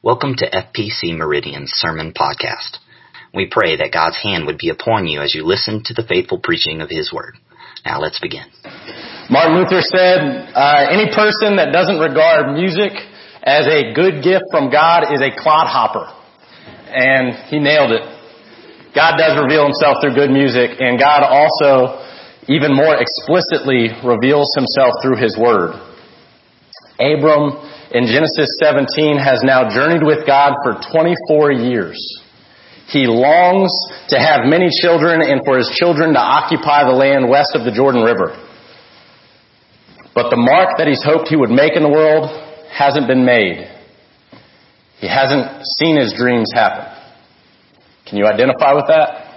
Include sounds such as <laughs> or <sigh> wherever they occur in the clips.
Welcome to FPC Meridian's Sermon Podcast. We pray that God's hand would be upon you as you listen to the faithful preaching of His Word. Now let's begin. Martin Luther said, uh, any person that doesn't regard music as a good gift from God is a clodhopper. And he nailed it. God does reveal himself through good music, and God also even more explicitly reveals himself through his word. Abram in Genesis 17 has now journeyed with God for 24 years. He longs to have many children and for his children to occupy the land west of the Jordan River. But the mark that he's hoped he would make in the world hasn't been made. He hasn't seen his dreams happen. Can you identify with that?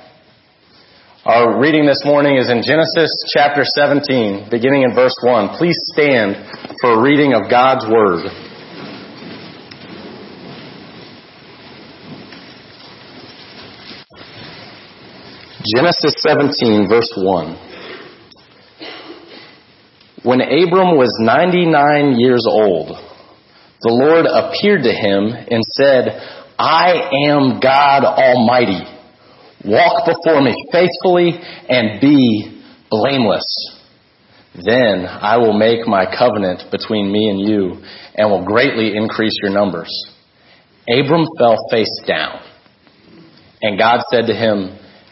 Our reading this morning is in Genesis chapter 17, beginning in verse 1. Please stand for a reading of God's Word. Genesis 17, verse 1. When Abram was 99 years old, the Lord appeared to him and said, I am God Almighty Walk before me faithfully and be blameless. Then I will make my covenant between me and you and will greatly increase your numbers. Abram fell face down. And God said to him,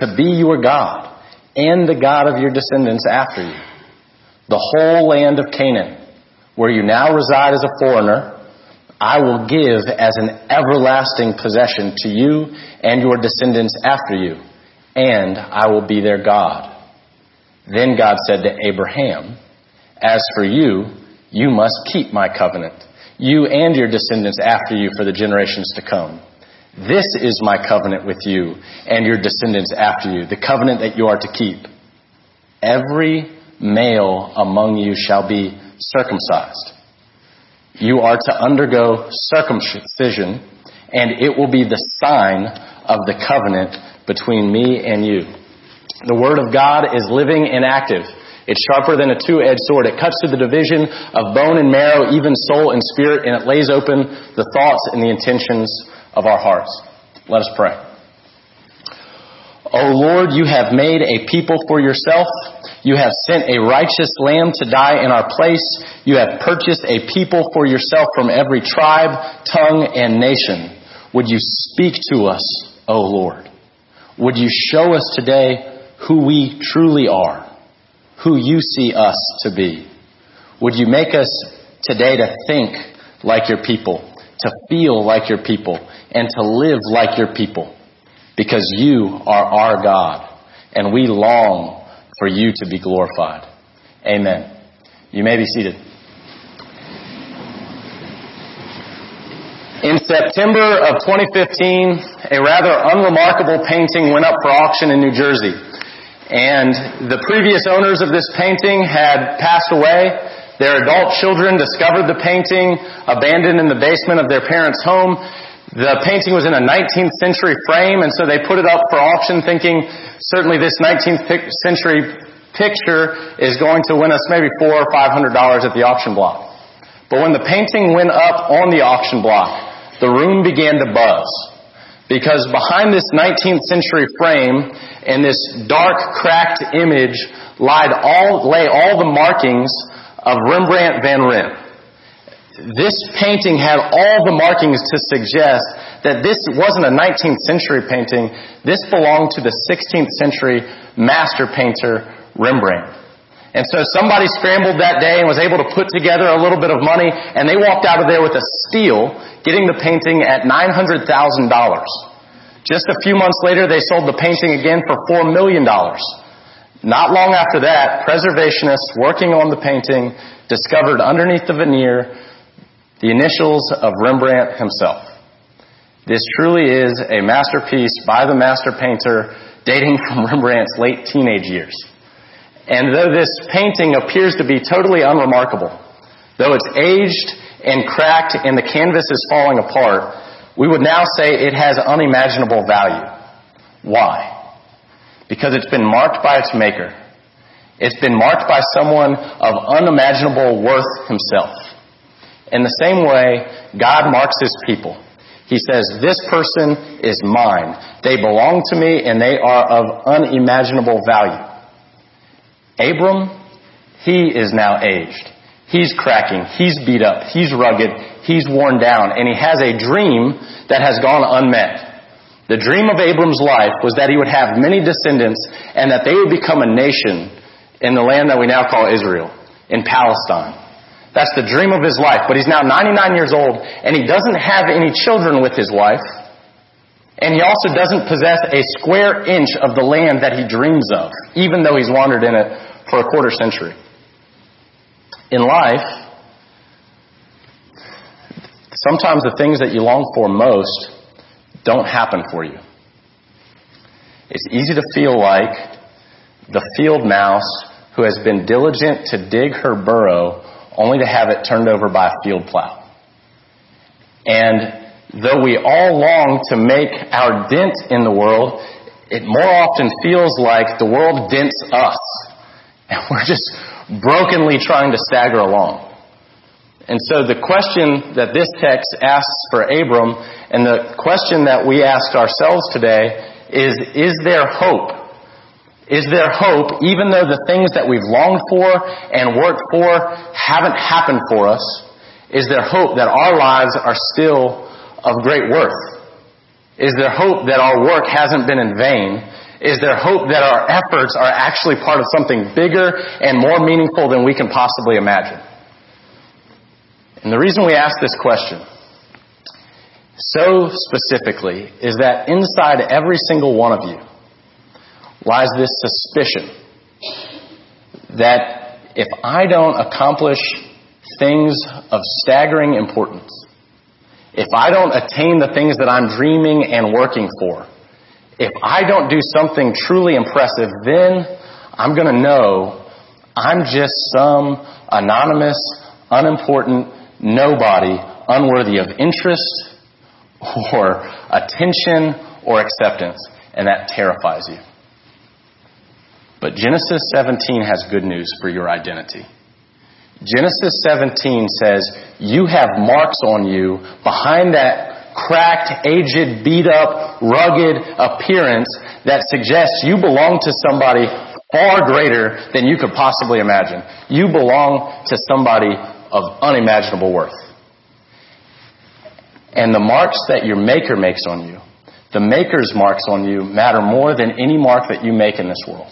to be your God, and the God of your descendants after you. The whole land of Canaan, where you now reside as a foreigner, I will give as an everlasting possession to you and your descendants after you and I will be their God. Then God said to Abraham, As for you, you must keep my covenant, you and your descendants after you for the generations to come. This is my covenant with you and your descendants after you, the covenant that you are to keep. Every male among you shall be circumcised. You are to undergo circumcision, and it will be the sign of the covenant between me and you. The Word of God is living and active. It's sharper than a two-edged sword. It cuts to the division of bone and marrow, even soul and spirit, and it lays open the thoughts and the intentions of our hearts. Let us pray. O Lord, you have made a people for yourself. You have sent a righteous lamb to die in our place. You have purchased a people for yourself from every tribe, tongue, and nation. Would you speak to us, O Lord? Would you show us today who we truly are, who you see us to be? Would you make us today to think like your people, to feel like your people, and to live like your people? Because you are our God, and we long for you to be glorified. Amen. You may be seated. In September of 2015, a rather unremarkable painting went up for auction in New Jersey. And the previous owners of this painting had passed away. Their adult children discovered the painting abandoned in the basement of their parents' home. The painting was in a 19th century frame, and so they put it up for auction thinking certainly this 19th century picture is going to win us maybe four or five hundred dollars at the auction block. But when the painting went up on the auction block, the room began to buzz. Because behind this 19th century frame and this dark, cracked image lied all, lay all the markings of Rembrandt van Rijn. This painting had all the markings to suggest that this wasn't a 19th century painting. This belonged to the 16th century master painter Rembrandt. And so somebody scrambled that day and was able to put together a little bit of money, and they walked out of there with a steal, getting the painting at $900,000. Just a few months later, they sold the painting again for $4 million. Not long after that, preservationists working on the painting discovered underneath the veneer the initials of Rembrandt himself. This truly is a masterpiece by the master painter dating <laughs> from Rembrandt's late teenage years. And though this painting appears to be totally unremarkable, though it's aged and cracked and the canvas is falling apart, we would now say it has unimaginable value. Why? Because it's been marked by its maker. It's been marked by someone of unimaginable worth himself. In the same way, God marks his people. He says, this person is mine. They belong to me and they are of unimaginable value. Abram, he is now aged. He's cracking. He's beat up. He's rugged. He's worn down. And he has a dream that has gone unmet. The dream of Abram's life was that he would have many descendants and that they would become a nation in the land that we now call Israel, in Palestine. That's the dream of his life. But he's now 99 years old and he doesn't have any children with his wife. And he also doesn't possess a square inch of the land that he dreams of, even though he's wandered in it for a quarter century. In life, sometimes the things that you long for most don't happen for you. It's easy to feel like the field mouse who has been diligent to dig her burrow only to have it turned over by a field plow. And though we all long to make our dent in the world, it more often feels like the world dents us. <laughs> And we're just brokenly trying to stagger along. And so the question that this text asks for Abram and the question that we ask ourselves today is, is there hope? Is there hope even though the things that we've longed for and worked for haven't happened for us? Is there hope that our lives are still of great worth? Is there hope that our work hasn't been in vain? Is there hope that our efforts are actually part of something bigger and more meaningful than we can possibly imagine? And the reason we ask this question so specifically is that inside every single one of you lies this suspicion that if I don't accomplish things of staggering importance, if I don't attain the things that I'm dreaming and working for, if I don't do something truly impressive, then I'm going to know I'm just some anonymous, unimportant nobody, unworthy of interest, or attention or acceptance, and that terrifies you. But Genesis 17 has good news for your identity. Genesis 17 says, you have marks on you behind that cracked, aged, beat up, rugged appearance that suggests you belong to somebody far greater than you could possibly imagine. You belong to somebody of unimaginable worth and the marks that your maker makes on you, the maker's marks on you matter more than any mark that you make in this world.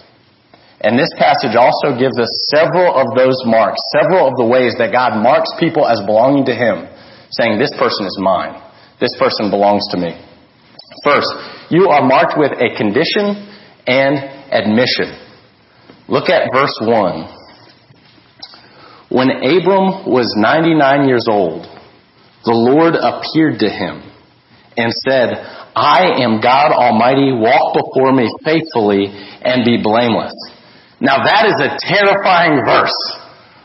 And this passage also gives us several of those marks, several of the ways that God marks people as belonging to Him, saying, this person is mine. This person belongs to me. First, you are marked with a condition and admission. Look at verse 1. When Abram was 99 years old, the Lord appeared to him and said, I am God Almighty, walk before me faithfully and be blameless. Now that is a terrifying verse,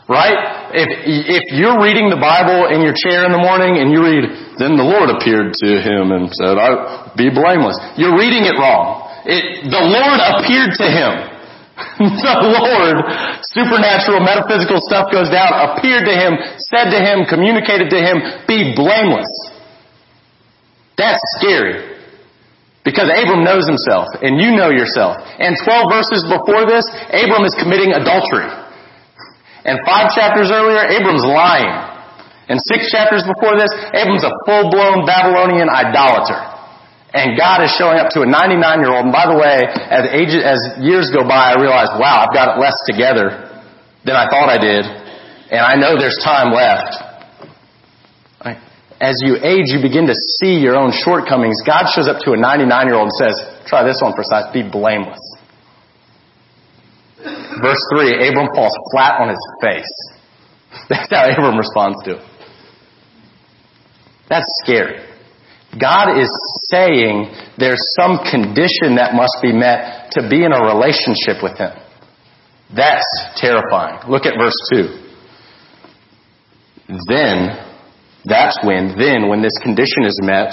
right? If, if you're reading the Bible in your chair in the morning and you read, then the Lord appeared to him and said, I, be blameless. You're reading it wrong. It, the Lord appeared to him. <laughs> the Lord, supernatural, metaphysical stuff goes down, appeared to him, said to him, communicated to him, be blameless. That's scary. Because Abram knows himself, and you know yourself. And 12 verses before this, Abram is committing adultery. And five chapters earlier, Abram's lying. And six chapters before this, Abram's a full-blown Babylonian idolater. And God is showing up to a 99 year old. And by the way, as age, as years go by, I realize, wow, I've got it less together than I thought I did. And I know there's time left. As you age, you begin to see your own shortcomings. God shows up to a 99 year old and says, try this one for size, be blameless. Verse 3, Abram falls flat on his face. <laughs> That's how Abram responds to it. That's scary. God is saying there's some condition that must be met to be in a relationship with Him. That's terrifying. Look at verse 2. Then, that's when, then, when this condition is met,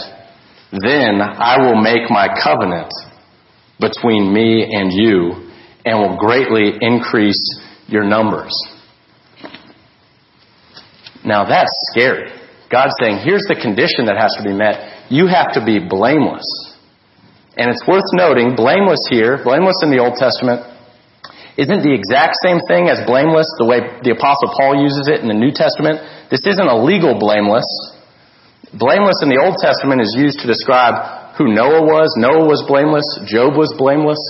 then I will make my covenant between me and you and will greatly increase your numbers. Now that's scary. God's saying, here's the condition that has to be met. You have to be blameless. And it's worth noting, blameless here, blameless in the Old Testament, isn't the exact same thing as blameless the way the Apostle Paul uses it in the New Testament. This isn't a legal blameless. Blameless in the Old Testament is used to describe who Noah was. Noah was blameless. Job was blameless.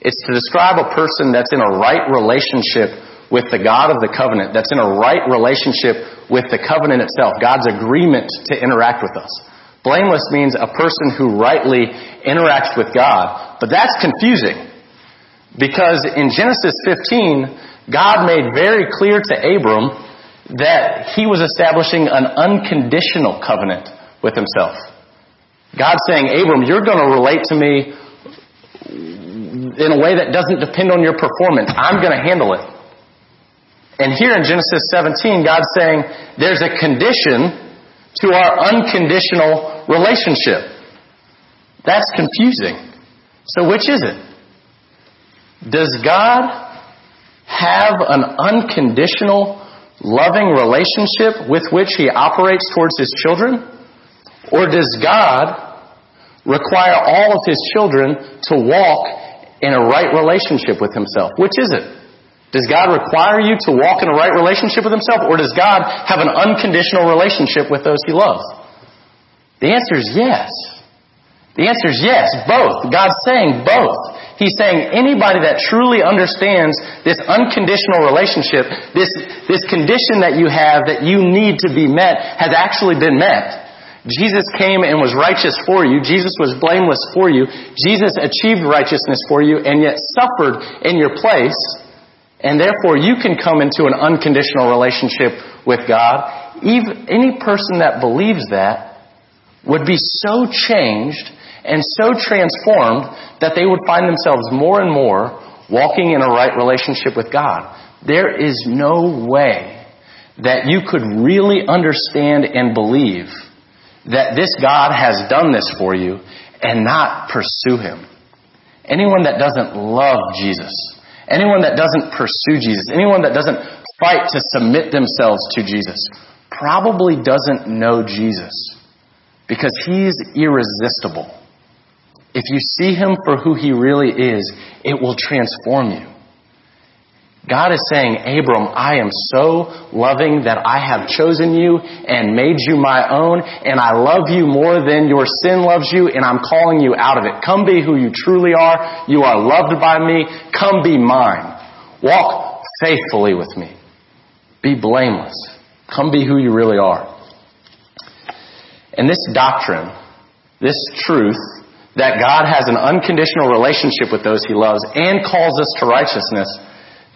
It's to describe a person that's in a right relationship with the God of the covenant, that's in a right relationship with the covenant itself, God's agreement to interact with us. Blameless means a person who rightly interacts with God. But that's confusing. Because in Genesis 15, God made very clear to Abram that he was establishing an unconditional covenant with himself. God saying, Abram, you're going to relate to me in a way that doesn't depend on your performance. I'm going to handle it. And here in Genesis 17, God's saying there's a condition to our unconditional relationship. That's confusing. So which is it? Does God have an unconditional loving relationship with which he operates towards his children? Or does God require all of his children to walk in a right relationship with himself? Which is it? Does God require you to walk in a right relationship with himself? Or does God have an unconditional relationship with those he loves? The answer is yes. The answer is yes, both. God's saying both. He's saying anybody that truly understands this unconditional relationship, this, this condition that you have that you need to be met has actually been met. Jesus came and was righteous for you. Jesus was blameless for you. Jesus achieved righteousness for you and yet suffered in your place. And therefore you can come into an unconditional relationship with God. Even, any person that believes that would be so changed and so transformed that they would find themselves more and more walking in a right relationship with God. There is no way that you could really understand and believe that this God has done this for you and not pursue Him. Anyone that doesn't love Jesus, anyone that doesn't pursue Jesus, anyone that doesn't fight to submit themselves to Jesus, probably doesn't know Jesus because He's irresistible. If you see him for who he really is, it will transform you. God is saying, Abram, I am so loving that I have chosen you and made you my own, and I love you more than your sin loves you, and I'm calling you out of it. Come be who you truly are. You are loved by me. Come be mine. Walk faithfully with me. Be blameless. Come be who you really are. And this doctrine, this truth, that God has an unconditional relationship with those he loves and calls us to righteousness,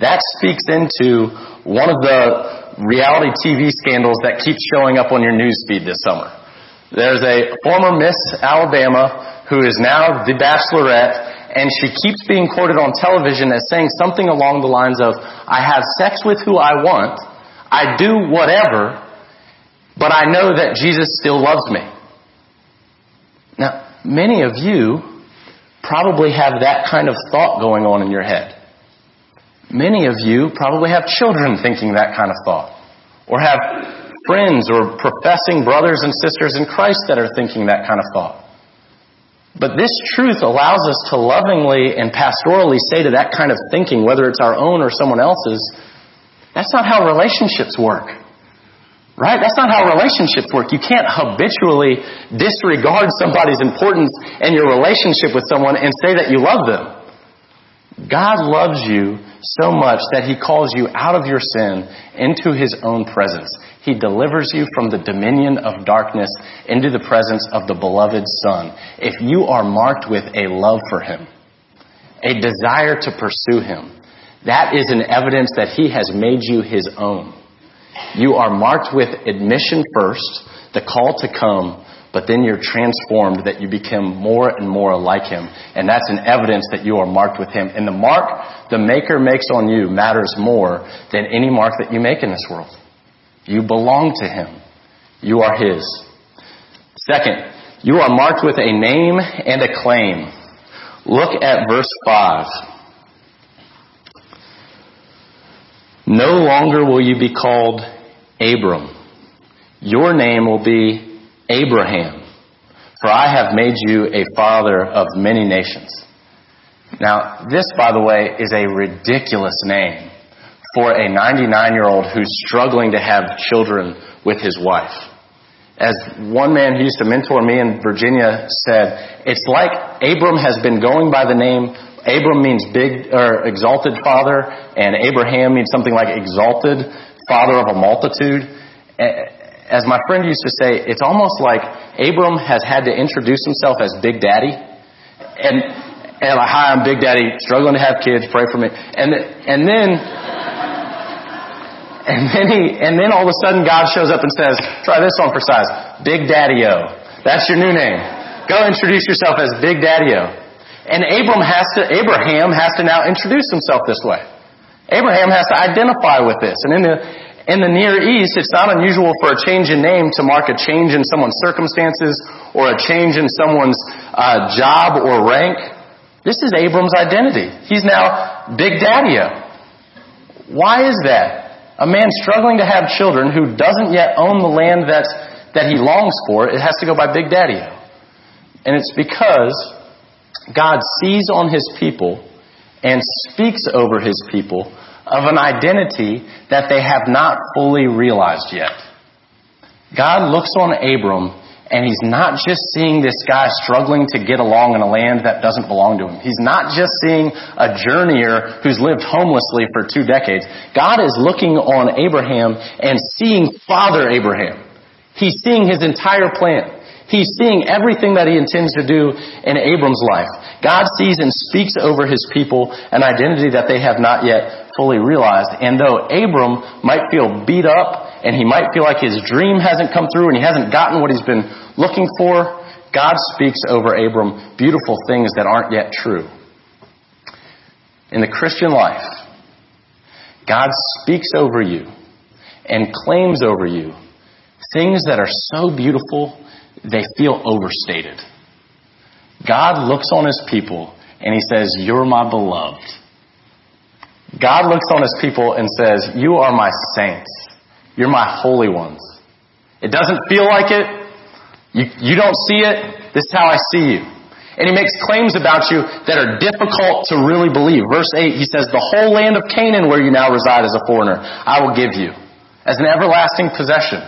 that speaks into one of the reality TV scandals that keeps showing up on your news feed this summer. There's a former Miss Alabama who is now the Bachelorette, and she keeps being quoted on television as saying something along the lines of, I have sex with who I want, I do whatever, but I know that Jesus still loves me. Now, many of you probably have that kind of thought going on in your head. Many of you probably have children thinking that kind of thought, or have friends or professing brothers and sisters in Christ that are thinking that kind of thought. But this truth allows us to lovingly and pastorally say to that kind of thinking, whether it's our own or someone else's, that's not how relationships work. Right? That's not how relationships work. You can't habitually disregard somebody's importance in your relationship with someone and say that you love them. God loves you so much that He calls you out of your sin into His own presence. He delivers you from the dominion of darkness into the presence of the beloved Son. If you are marked with a love for Him, a desire to pursue Him, that is an evidence that He has made you His own. You are marked with admission first, the call to come, but then you're transformed that you become more and more like Him. And that's an evidence that you are marked with Him. And the mark the Maker makes on you matters more than any mark that you make in this world. You belong to Him. You are His. Second, you are marked with a name and a claim. Look at verse 5. No longer will you be called Abram. Your name will be Abraham, for I have made you a father of many nations. Now, this, by the way, is a ridiculous name for a 99 year old who's struggling to have children with his wife. As one man who used to mentor me in Virginia said, it's like Abram has been going by the name Abram means big or exalted father, and Abraham means something like exalted father of a multitude. As my friend used to say, it's almost like Abram has had to introduce himself as Big Daddy, and and like, hi, I'm Big Daddy, struggling to have kids, pray for me, and and then. <laughs> And then he, and then all of a sudden God shows up and says, try this on for size. Big Daddy-O. That's your new name. Go introduce yourself as Big Daddy-O. And Abram has to, Abraham has to now introduce himself this way. Abraham has to identify with this. And in the, in the Near East, it's not unusual for a change in name to mark a change in someone's circumstances or a change in someone's uh, job or rank. This is Abram's identity. He's now Big Daddy-O. Why is that? A man struggling to have children who doesn't yet own the land that, that he longs for, it has to go by Big Daddy-O. And it's because God sees on his people and speaks over his people of an identity that they have not fully realized yet. God looks on Abram and he's not just seeing this guy struggling to get along in a land that doesn't belong to him. He's not just seeing a journeyer who's lived homelessly for two decades. God is looking on Abraham and seeing Father Abraham. He's seeing his entire plan. He's seeing everything that he intends to do in Abram's life. God sees and speaks over his people an identity that they have not yet fully realized. And though Abram might feel beat up and he might feel like his dream hasn't come through and he hasn't gotten what he's been looking for, God speaks over Abram beautiful things that aren't yet true. In the Christian life, God speaks over you and claims over you things that are so beautiful they feel overstated. God looks on his people and he says, You're my beloved. God looks on his people and says, You are my saints. You're my holy ones. It doesn't feel like it. You, you don't see it. This is how I see you. And he makes claims about you that are difficult to really believe. Verse 8, he says, The whole land of Canaan where you now reside as a foreigner, I will give you as an everlasting possession.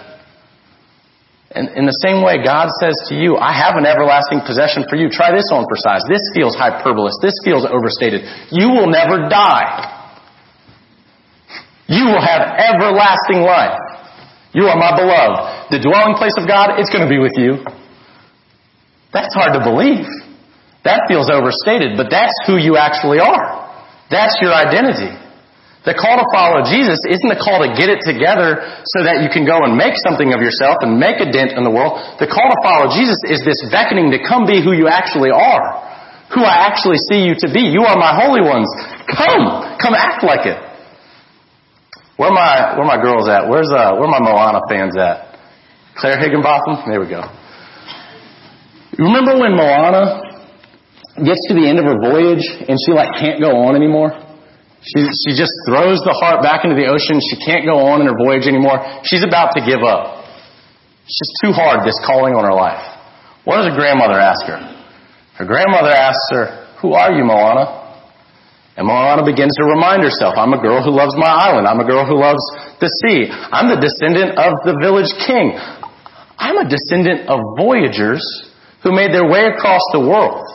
And in the same way, God says to you, I have an everlasting possession for you. Try this on for size. This feels hyperbolous. This feels overstated. You will never die. You will have everlasting life. You are my beloved. The dwelling place of God, it's going to be with you. That's hard to believe. That feels overstated, but that's who you actually are. That's your identity. The call to follow Jesus isn't a call to get it together so that you can go and make something of yourself and make a dent in the world. The call to follow Jesus is this beckoning to come be who you actually are. Who I actually see you to be. You are my holy ones. Come! Come act like it. Where my where my girls at? Where's uh where my Moana fans at? Claire Higginbotham? There we go. Remember when Moana gets to the end of her voyage and she like can't go on anymore? She, she just throws the heart back into the ocean. She can't go on in her voyage anymore. She's about to give up. It's just too hard, this calling on her life. What does her grandmother ask her? Her grandmother asks her, Who are you, Moana? And Moana begins to remind herself, I'm a girl who loves my island. I'm a girl who loves the sea. I'm the descendant of the village king. I'm a descendant of voyagers who made their way across the world.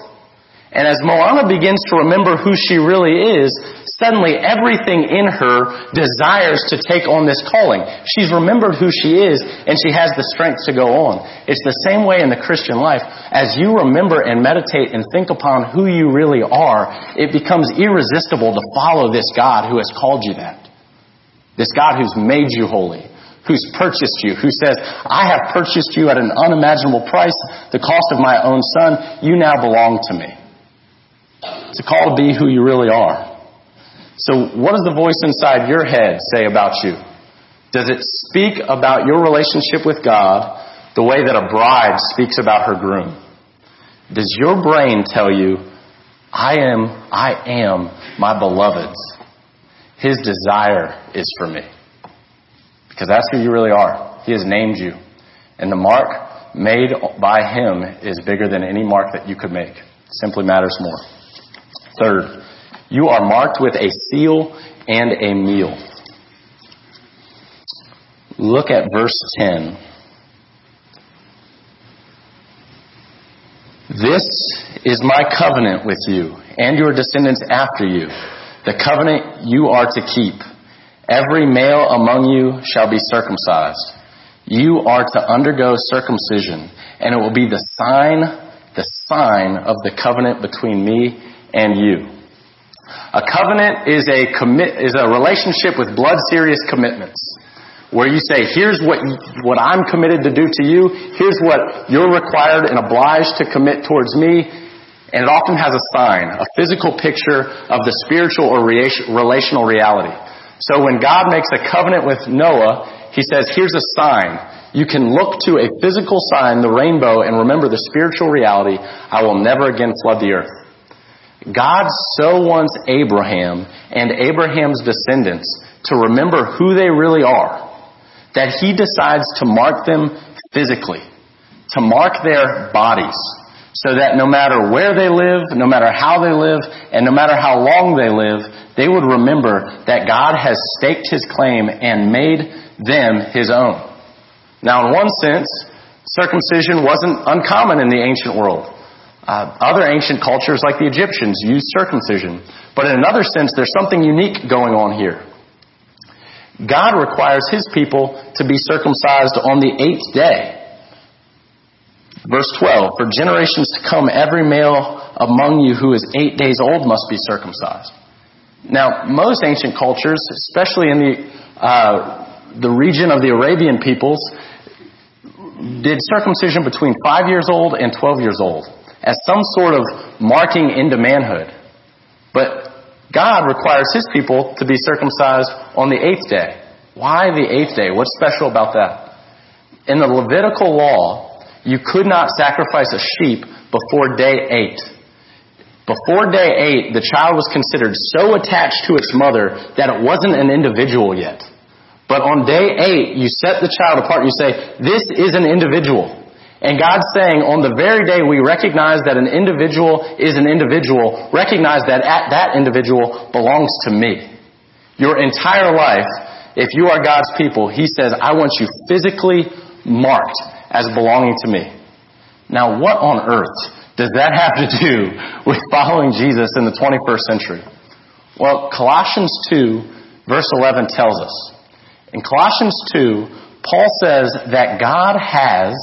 And as Moana begins to remember who she really is, suddenly everything in her desires to take on this calling. She's remembered who she is and she has the strength to go on. It's the same way in the Christian life. As you remember and meditate and think upon who you really are, it becomes irresistible to follow this God who has called you that. This God who's made you holy, who's purchased you, who says, I have purchased you at an unimaginable price, the cost of my own son. You now belong to me. It's a call to be who you really are. So what does the voice inside your head say about you? Does it speak about your relationship with God the way that a bride speaks about her groom? Does your brain tell you, I am, I am my beloved's? His desire is for me. Because that's who you really are. He has named you. And the mark made by Him is bigger than any mark that you could make. It simply matters more. Third, you are marked with a seal and a meal. Look at verse 10. This is my covenant with you and your descendants after you, the covenant you are to keep. Every male among you shall be circumcised. You are to undergo circumcision, and it will be the sign, the sign of the covenant between me and you. A covenant is a commit, is a relationship with blood serious commitments. Where you say, here's what, what I'm committed to do to you, here's what you're required and obliged to commit towards me, and it often has a sign, a physical picture of the spiritual or relational reality. So when God makes a covenant with Noah, he says, here's a sign. You can look to a physical sign, the rainbow, and remember the spiritual reality, I will never again flood the earth. God so wants Abraham and Abraham's descendants to remember who they really are that he decides to mark them physically, to mark their bodies, so that no matter where they live, no matter how they live, and no matter how long they live, they would remember that God has staked his claim and made them his own. Now, in one sense, circumcision wasn't uncommon in the ancient world. Uh, other ancient cultures, like the Egyptians, used circumcision. But in another sense, there's something unique going on here. God requires his people to be circumcised on the eighth day. Verse 12, for generations to come, every male among you who is eight days old must be circumcised. Now, most ancient cultures, especially in the, uh, the region of the Arabian peoples, did circumcision between five years old and 12 years old as some sort of marking into manhood. But God requires his people to be circumcised on the eighth day. Why the eighth day? What's special about that? In the Levitical law, you could not sacrifice a sheep before day eight. Before day eight, the child was considered so attached to its mother that it wasn't an individual yet. But on day eight, you set the child apart. You say, this is an individual. And God's saying on the very day we recognize that an individual is an individual, recognize that that individual belongs to me. Your entire life, if you are God's people, He says, I want you physically marked as belonging to me. Now what on earth does that have to do with following Jesus in the 21st century? Well, Colossians 2 verse 11 tells us. In Colossians 2, Paul says that God has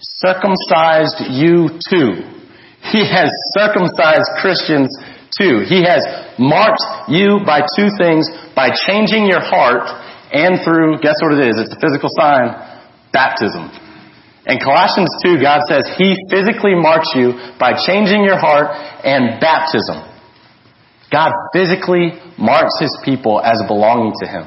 circumcised you too. He has circumcised Christians too. He has marked you by two things, by changing your heart and through, guess what it is? It's a physical sign, baptism. In Colossians 2, God says He physically marks you by changing your heart and baptism. God physically marks His people as belonging to Him.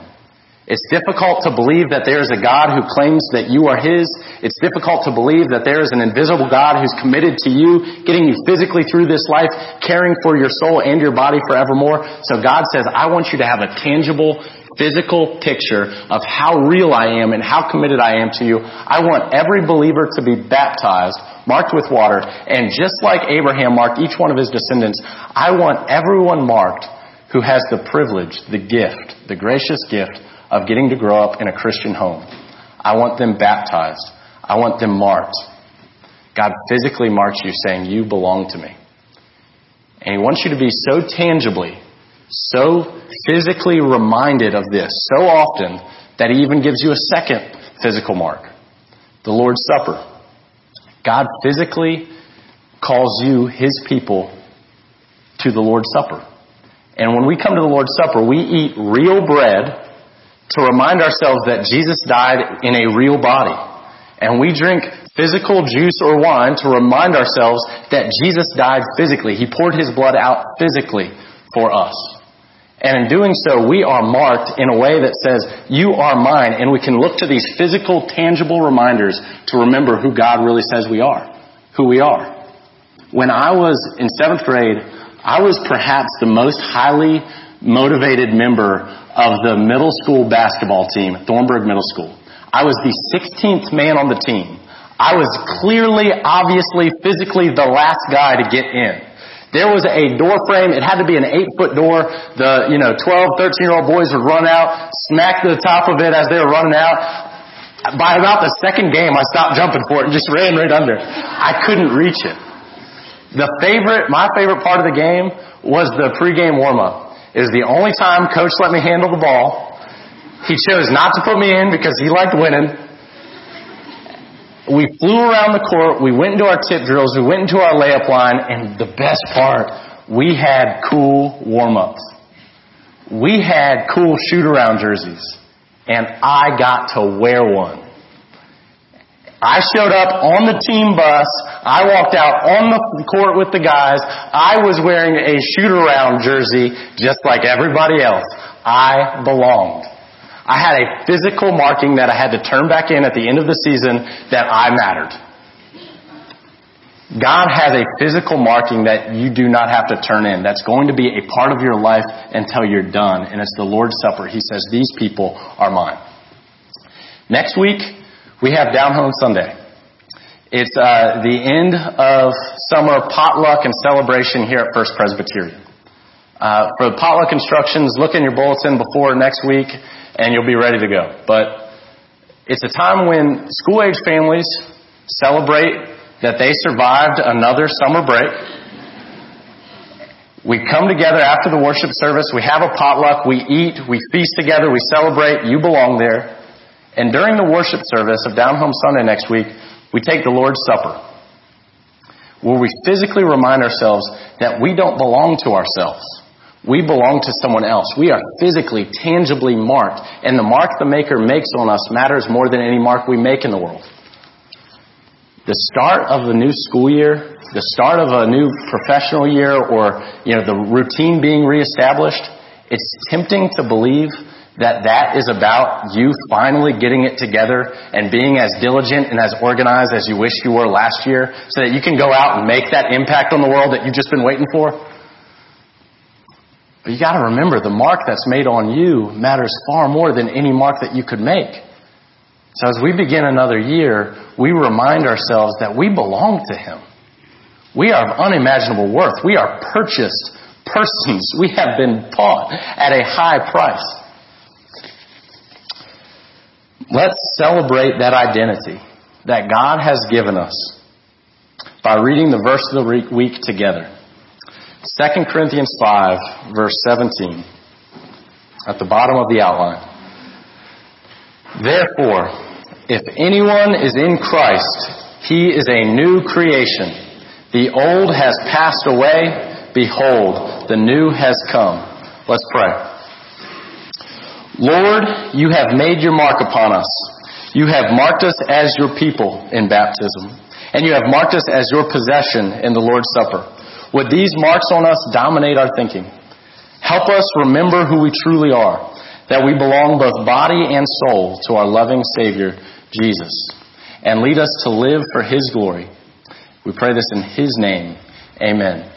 It's difficult to believe that there is a God who claims that you are His. It's difficult to believe that there is an invisible God who's committed to you, getting you physically through this life, caring for your soul and your body forevermore. So God says, I want you to have a tangible, physical picture of how real I am and how committed I am to you. I want every believer to be baptized, marked with water, and just like Abraham marked each one of his descendants, I want everyone marked who has the privilege, the gift, the gracious gift of getting to grow up in a Christian home. I want them baptized. I want them marked. God physically marks you saying, You belong to me. And He wants you to be so tangibly, so physically reminded of this so often that He even gives you a second physical mark the Lord's Supper. God physically calls you, His people, to the Lord's Supper. And when we come to the Lord's Supper, we eat real bread to remind ourselves that Jesus died in a real body. And we drink physical juice or wine to remind ourselves that Jesus died physically. He poured his blood out physically for us. And in doing so, we are marked in a way that says, you are mine. And we can look to these physical, tangible reminders to remember who God really says we are, who we are. When I was in seventh grade, I was perhaps the most highly motivated member of the middle school basketball team, Thornburg Middle School. I was the 16th man on the team. I was clearly, obviously, physically the last guy to get in. There was a door frame. It had to be an eight foot door. The, you know, 12, 13 year old boys would run out, smack the top of it as they were running out. By about the second game, I stopped jumping for it and just ran right under. I couldn't reach it. The favorite, my favorite part of the game was the pregame warm up. It was the only time coach let me handle the ball. He chose not to put me in because he liked winning. We flew around the court. We went into our tip drills. We went into our layup line. And the best part, we had cool warm ups. We had cool shoot around jerseys. And I got to wear one. I showed up on the team bus. I walked out on the court with the guys. I was wearing a shoot around jersey just like everybody else. I belonged. I had a physical marking that I had to turn back in at the end of the season that I mattered. God has a physical marking that you do not have to turn in. That's going to be a part of your life until you're done. And it's the Lord's Supper. He says, these people are mine. Next week, we have Down Home Sunday. It's uh, the end of summer potluck and celebration here at First Presbyterian. Uh, for the potluck instructions, look in your bulletin before next week and you'll be ready to go. But it's a time when school age families celebrate that they survived another summer break. We come together after the worship service, we have a potluck, we eat, we feast together, we celebrate, you belong there. And during the worship service of Down Home Sunday next week, we take the Lord's Supper, where we physically remind ourselves that we don't belong to ourselves. We belong to someone else. We are physically, tangibly marked, and the mark the Maker makes on us matters more than any mark we make in the world. The start of the new school year, the start of a new professional year, or you know the routine being reestablished, it's tempting to believe that that is about you finally getting it together and being as diligent and as organized as you wish you were last year so that you can go out and make that impact on the world that you've just been waiting for. But you gotta remember the mark that's made on you matters far more than any mark that you could make. So as we begin another year, we remind ourselves that we belong to Him. We are of unimaginable worth. We are purchased persons. We have been bought at a high price. Let's celebrate that identity that God has given us by reading the verse of the week together. 2 Corinthians 5, verse 17, at the bottom of the outline. Therefore, if anyone is in Christ, he is a new creation. The old has passed away. Behold, the new has come. Let's pray. Lord, you have made your mark upon us. You have marked us as your people in baptism, and you have marked us as your possession in the Lord's Supper. Would these marks on us dominate our thinking? Help us remember who we truly are, that we belong both body and soul to our loving Savior, Jesus, and lead us to live for His glory. We pray this in His name. Amen.